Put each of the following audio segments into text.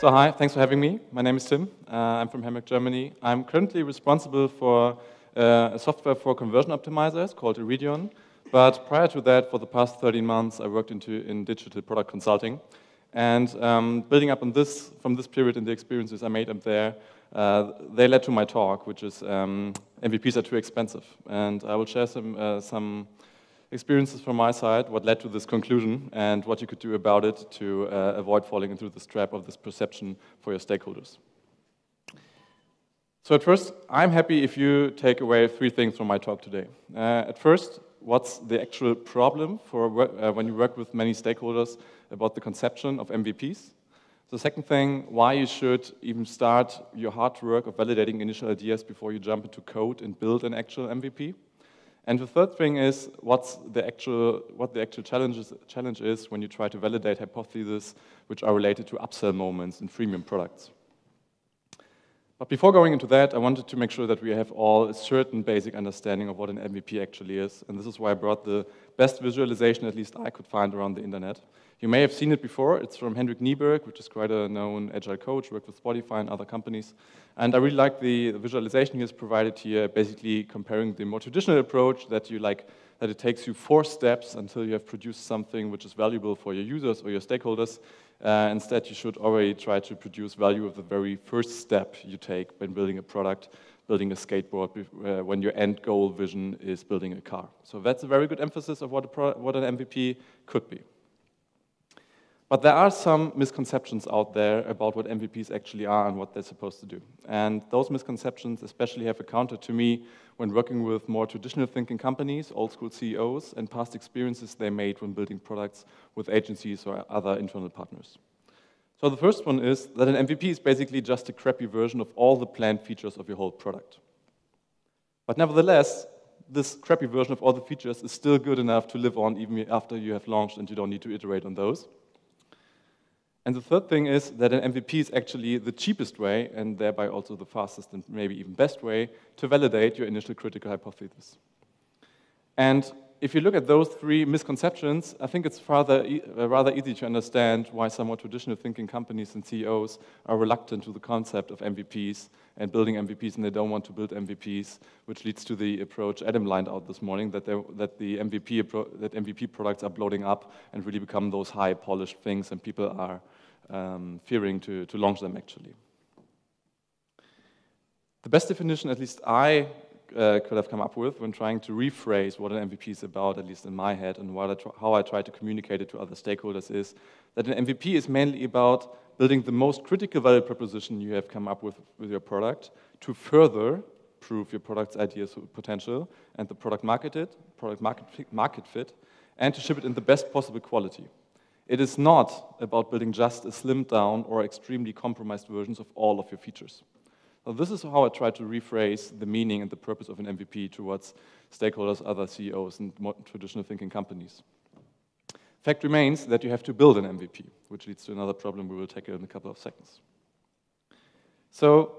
So hi, thanks for having me. My name is Tim. Uh, I'm from Hamburg, Germany. I'm currently responsible for uh, a software for conversion optimizers called Iridion. But prior to that, for the past 13 months, I worked into, in digital product consulting. And um, building up on this, from this period and the experiences I made up there, uh, they led to my talk, which is um, MVPs are too expensive. And I will share some, uh, some experiences from my side, what led to this conclusion, and what you could do about it to uh, avoid falling into this trap of this perception for your stakeholders. So at first, I'm happy if you take away three things from my talk today. Uh, at first, what's the actual problem for uh, when you work with many stakeholders about the conception of MVPs? The second thing, why you should even start your hard work of validating initial ideas before you jump into code and build an actual MVP. And the third thing is what's the actual, what the actual challenge is when you try to validate hypotheses which are related to upsell moments in freemium products. But before going into that, I wanted to make sure that we have all a certain basic understanding of what an MVP actually is. And this is why I brought the best visualization, at least I could find around the internet. You may have seen it before. It's from Henrik Kniberg, which is quite a known agile coach, worked with Spotify and other companies. And I really like the visualization he has provided here, basically comparing the more traditional approach that you like, that it takes you four steps until you have produced something which is valuable for your users or your stakeholders. Uh, instead, you should already try to produce value of the very first step you take when building a product, building a skateboard, uh, when your end goal vision is building a car. So that's a very good emphasis of what, what an MVP could be. But there are some misconceptions out there about what MVPs actually are and what they're supposed to do. And those misconceptions especially have accounted to me when working with more traditional thinking companies, old school CEOs, and past experiences they made when building products with agencies or other internal partners. So the first one is that an MVP is basically just a crappy version of all the planned features of your whole product. But nevertheless, this crappy version of all the features is still good enough to live on even after you have launched and you don't need to iterate on those. And the third thing is that an MVP is actually the cheapest way, and thereby also the fastest and maybe even best way, to validate your initial critical hypothesis. And if you look at those three misconceptions, I think it's rather, e uh, rather easy to understand why some more traditional thinking companies and CEOs are reluctant to the concept of MVPs and building MVPs, and they don't want to build MVPs, which leads to the approach Adam lined out this morning, that, that the MVP, that MVP products are bloating up and really become those high polished things, and people are um, fearing to, to launch them actually. The best definition, at least I uh, could have come up with when trying to rephrase what an MVP is about, at least in my head, and I how I try to communicate it to other stakeholders is that an MVP is mainly about building the most critical value proposition you have come up with with your product to further prove your product's ideas potential and the product market, product market, market fit, and to ship it in the best possible quality. It is not about building just a slimmed down or extremely compromised versions of all of your features. This is how I try to rephrase the meaning and the purpose of an MVP towards stakeholders, other CEOs, and more traditional thinking companies. Fact remains that you have to build an MVP, which leads to another problem we will tackle in a couple of seconds. So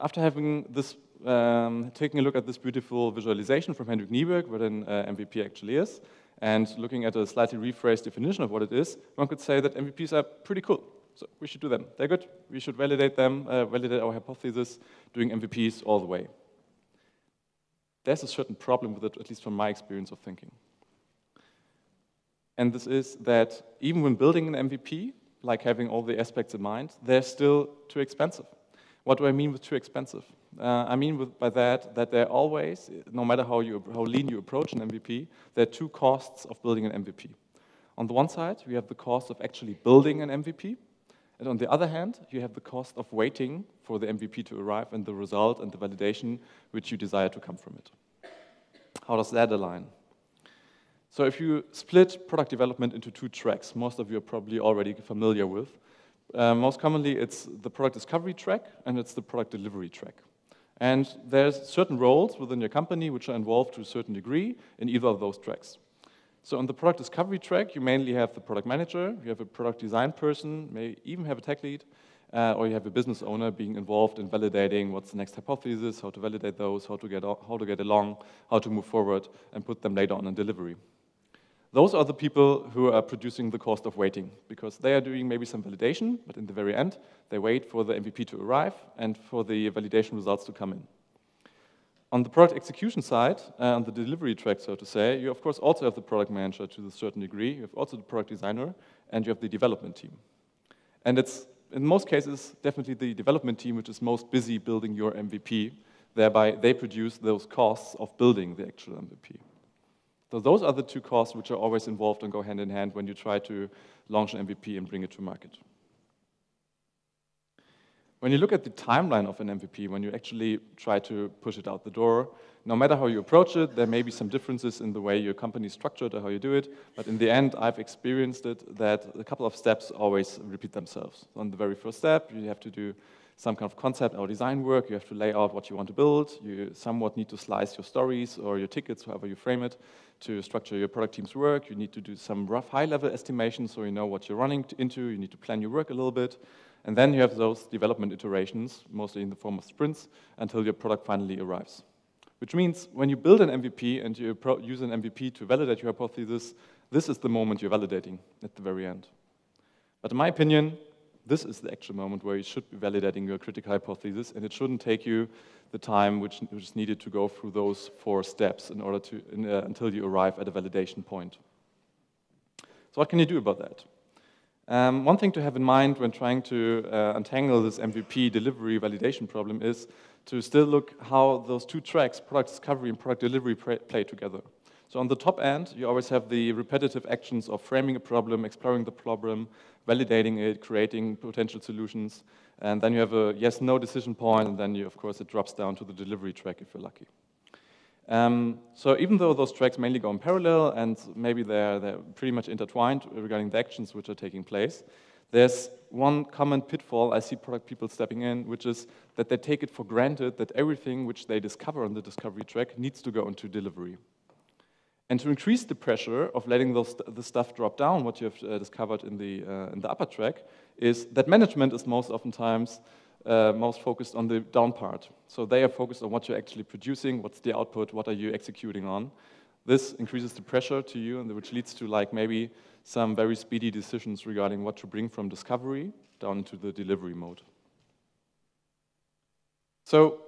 after having this, um, taking a look at this beautiful visualization from Hendrik Kniberg, what an uh, MVP actually is, and looking at a slightly rephrased definition of what it is, one could say that MVPs are pretty cool. So we should do them. They're good. We should validate them, uh, validate our hypothesis, doing MVPs all the way. There's a certain problem with it, at least from my experience of thinking. And this is that even when building an MVP, like having all the aspects in mind, they're still too expensive. What do I mean with too expensive? Uh, I mean with, by that that they're always, no matter how, you, how lean you approach an MVP, there are two costs of building an MVP. On the one side, we have the cost of actually building an MVP, and on the other hand, you have the cost of waiting for the MVP to arrive and the result and the validation which you desire to come from it. How does that align? So if you split product development into two tracks, most of you are probably already familiar with. Uh, most commonly, it's the product discovery track and it's the product delivery track. And there's certain roles within your company which are involved to a certain degree in either of those tracks. So on the product discovery track, you mainly have the product manager, you have a product design person, may even have a tech lead, uh, or you have a business owner being involved in validating what's the next hypothesis, how to validate those, how to get, how to get along, how to move forward, and put them later on in delivery. Those are the people who are producing the cost of waiting because they are doing maybe some validation, but in the very end, they wait for the MVP to arrive and for the validation results to come in. On the product execution side, uh, on the delivery track, so to say, you of course also have the product manager to a certain degree. You have also the product designer, and you have the development team. And it's in most cases definitely the development team which is most busy building your MVP. Thereby, they produce those costs of building the actual MVP. So those are the two costs which are always involved and go hand in hand when you try to launch an MVP and bring it to market. When you look at the timeline of an MVP, when you actually try to push it out the door, no matter how you approach it, there may be some differences in the way your company is structured or how you do it, but in the end, I've experienced it that a couple of steps always repeat themselves. On the very first step, you have to do some kind of concept or design work, you have to lay out what you want to build, you somewhat need to slice your stories or your tickets, however you frame it, to structure your product team's work, you need to do some rough high-level estimations so you know what you're running into, you need to plan your work a little bit, and then you have those development iterations, mostly in the form of sprints, until your product finally arrives. Which means when you build an MVP and you use an MVP to validate your hypothesis, this is the moment you're validating at the very end. But in my opinion, this is the actual moment where you should be validating your critical hypothesis, and it shouldn't take you the time which, which is needed to go through those four steps in order to, in, uh, until you arrive at a validation point. So what can you do about that? Um, one thing to have in mind when trying to uh, untangle this MVP delivery validation problem is to still look how those two tracks, product discovery and product delivery, play together. So on the top end, you always have the repetitive actions of framing a problem, exploring the problem, validating it, creating potential solutions, and then you have a yes-no decision point, and then you, of course it drops down to the delivery track if you're lucky. Um, so even though those tracks mainly go in parallel and maybe they're, they're pretty much intertwined regarding the actions which are taking place, there's one common pitfall I see product people stepping in, which is that they take it for granted that everything which they discover on the discovery track needs to go into delivery. And to increase the pressure of letting those, the stuff drop down, what you have uh, discovered in the, uh, in the upper track, is that management is most oftentimes uh, most focused on the down part. So they are focused on what you're actually producing, what's the output, what are you executing on. This increases the pressure to you, and which leads to like maybe some very speedy decisions regarding what to bring from discovery down into the delivery mode. So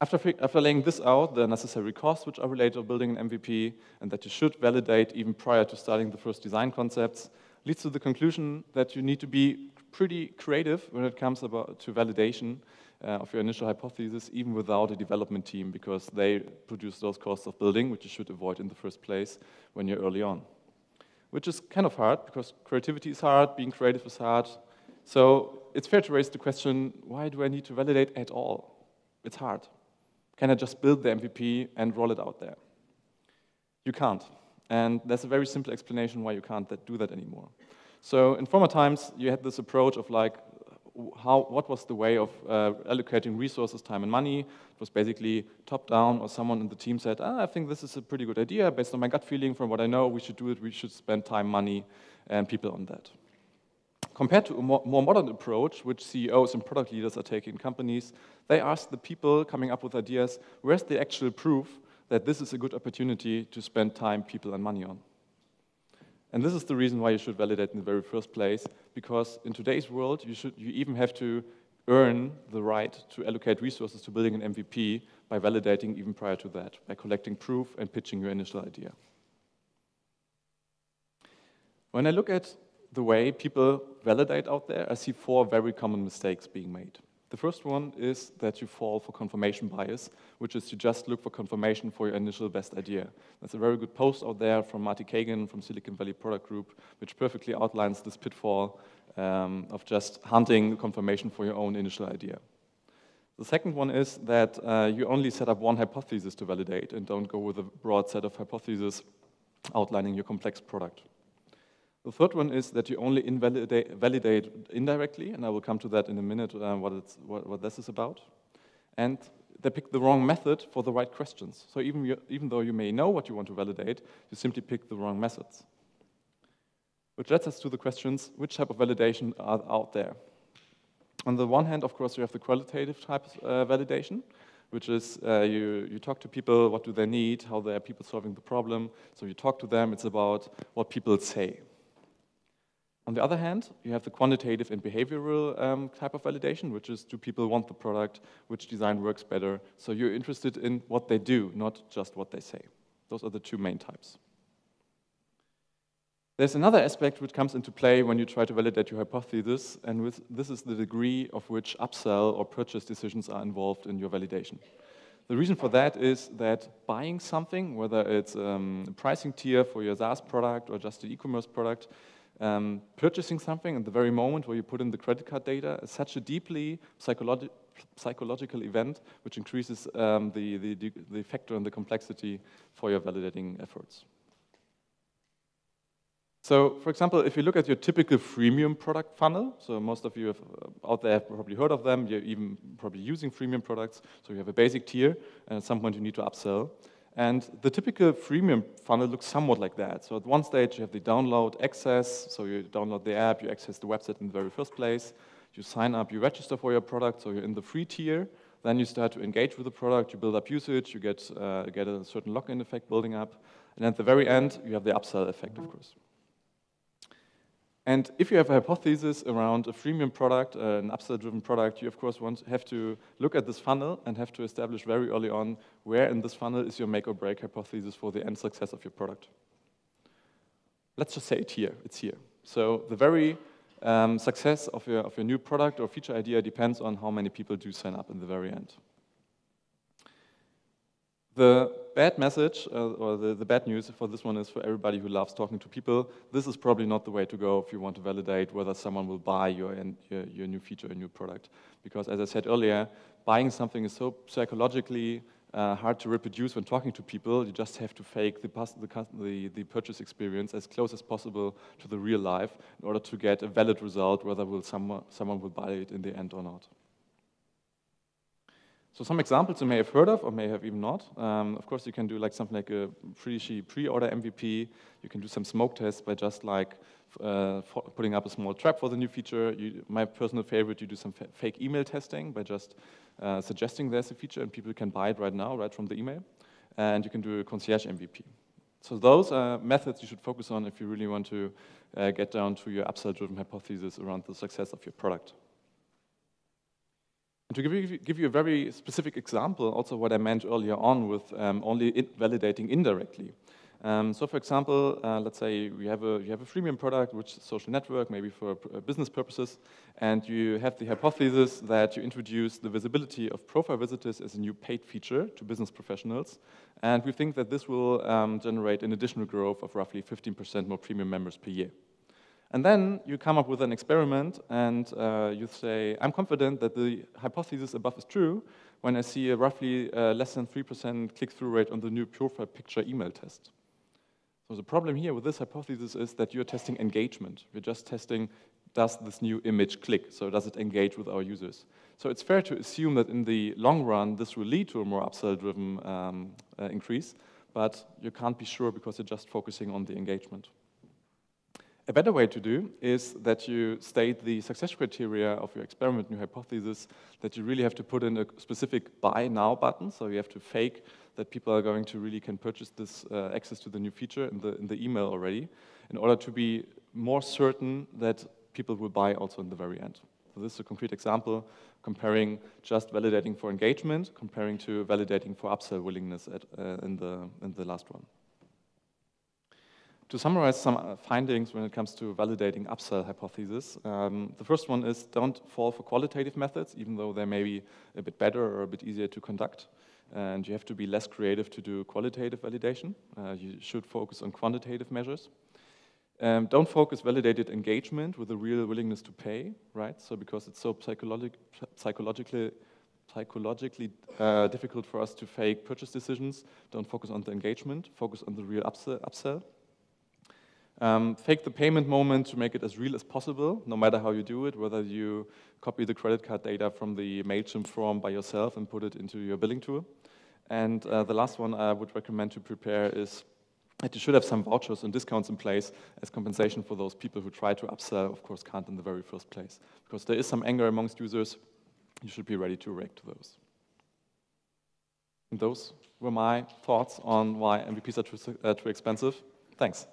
after, after laying this out, the necessary costs which are related to building an MVP, and that you should validate even prior to starting the first design concepts, leads to the conclusion that you need to be pretty creative when it comes about to validation uh, of your initial hypothesis, even without a development team, because they produce those costs of building, which you should avoid in the first place when you're early on. Which is kind of hard, because creativity is hard, being creative is hard. So it's fair to raise the question, why do I need to validate at all? It's hard. Can I just build the MVP and roll it out there? You can't. And there's a very simple explanation why you can't do that anymore. So in former times, you had this approach of like, how, what was the way of uh, allocating resources, time and money? It was basically top down or someone in the team said, ah, I think this is a pretty good idea based on my gut feeling from what I know, we should do it, we should spend time, money, and people on that. Compared to a more, more modern approach, which CEOs and product leaders are taking in companies, they ask the people coming up with ideas, where's the actual proof that this is a good opportunity to spend time, people, and money on? And this is the reason why you should validate in the very first place, because in today's world, you, should, you even have to earn the right to allocate resources to building an MVP by validating even prior to that, by collecting proof and pitching your initial idea. When I look at the way people validate out there, I see four very common mistakes being made. The first one is that you fall for confirmation bias, which is you just look for confirmation for your initial best idea. That's a very good post out there from Marty Cagan from Silicon Valley Product Group, which perfectly outlines this pitfall um, of just hunting confirmation for your own initial idea. The second one is that uh, you only set up one hypothesis to validate and don't go with a broad set of hypotheses outlining your complex product. The third one is that you only invalidate, validate indirectly, and I will come to that in a minute, uh, what, what, what, this is about. And they pick the wrong method for the right questions. So even, you, even though you may know what you want to validate, you simply pick the wrong methods. Which leads us to the questions, which type of validation are out there? On the one hand, of course, you have the qualitative type of uh, validation, which is uh, you, you talk to people, what do they need, how are people solving the problem. So you talk to them, it's about what people say. On the other hand, you have the quantitative and behavioral um, type of validation, which is do people want the product, which design works better. So you're interested in what they do, not just what they say. Those are the two main types. There's another aspect which comes into play when you try to validate your hypothesis, and with, this is the degree of which upsell or purchase decisions are involved in your validation. The reason for that is that buying something, whether it's um, a pricing tier for your SaaS product or just an e-commerce product, um, purchasing something at the very moment where you put in the credit card data is such a deeply psychologi psychological event which increases um, the, the, the factor and the complexity for your validating efforts. So, for example, if you look at your typical freemium product funnel, so most of you have, uh, out there have probably heard of them, you're even probably using freemium products, so you have a basic tier, and at some point you need to upsell. And the typical freemium funnel looks somewhat like that. So at one stage you have the download access, so you download the app, you access the website in the very first place, you sign up, you register for your product, so you're in the free tier, then you start to engage with the product, you build up usage, you get, uh, get a certain lock-in effect building up, and at the very end you have the upsell effect, of course. And if you have a hypothesis around a freemium product, uh, an upsell-driven product, you of course want have to look at this funnel and have to establish very early on where in this funnel is your make or break hypothesis for the end success of your product. Let's just say it here, it's here. So the very um, success of your, of your new product or feature idea depends on how many people do sign up in the very end. The bad message, uh, or the, the bad news for this one is for everybody who loves talking to people, this is probably not the way to go if you want to validate whether someone will buy your, your, your new feature, or new product. Because as I said earlier, buying something is so psychologically uh, hard to reproduce when talking to people. You just have to fake the, the, the, purchase experience as close as possible to the real life in order to get a valid result, whether will someone will buy it in the end or not. So some examples you may have heard of or may have even not. Um, of course, you can do like something like a pretty pre-order MVP. You can do some smoke tests by just like uh, putting up a small trap for the new feature. You, my personal favorite, you do some fake email testing by just uh, suggesting there's a feature and people can buy it right now, right from the email. And you can do a concierge MVP. So those are methods you should focus on if you really want to uh, get down to your upsell-driven hypothesis around the success of your product. And to give you, give you, a very specific example, also what I meant earlier on with um, only validating indirectly. Um, so for example, uh, let's say you have, a, you have a freemium product, which is social network, maybe for uh, business purposes, and you have the hypothesis that you introduce the visibility of profile visitors as a new paid feature to business professionals. And we think that this will um, generate an additional growth of roughly 15% more premium members per year. And then you come up with an experiment and uh, you say, I'm confident that the hypothesis above is true when I see a roughly uh, less than 3% click-through rate on the new profile picture email test. So the problem here with this hypothesis is that you're testing engagement. You're just testing, does this new image click? So does it engage with our users? So it's fair to assume that in the long run, this will lead to a more upsell-driven um, uh, increase, but you can't be sure because you're just focusing on the engagement. A better way to do is that you state the success criteria of your experiment, new hypothesis, that you really have to put in a specific buy now button. So you have to fake that people are going to really can purchase this uh, access to the new feature in the, in the email already in order to be more certain that people will buy also in the very end. So this is a concrete example comparing just validating for engagement, comparing to validating for upsell willingness at, uh, in, the, in the last one. To summarize some findings when it comes to validating upsell hypothesis, um, the first one is don't fall for qualitative methods, even though they may be a bit better or a bit easier to conduct. And you have to be less creative to do qualitative validation. Uh, you should focus on quantitative measures. Um, don't focus validated engagement with a real willingness to pay, right? So because it's so psychologic, psychologically psychologically uh, difficult for us to fake purchase decisions, don't focus on the engagement, focus on the real upsell. upsell. Um, fake the payment moment to make it as real as possible, no matter how you do it, whether you copy the credit card data from the MailChimp form by yourself and put it into your billing tool. And uh, the last one I would recommend to prepare is that you should have some vouchers and discounts in place as compensation for those people who try to upsell, of course, can't in the very first place. Because there is some anger amongst users, you should be ready to react to those. And those were my thoughts on why MVPs are too, uh, too expensive. Thanks.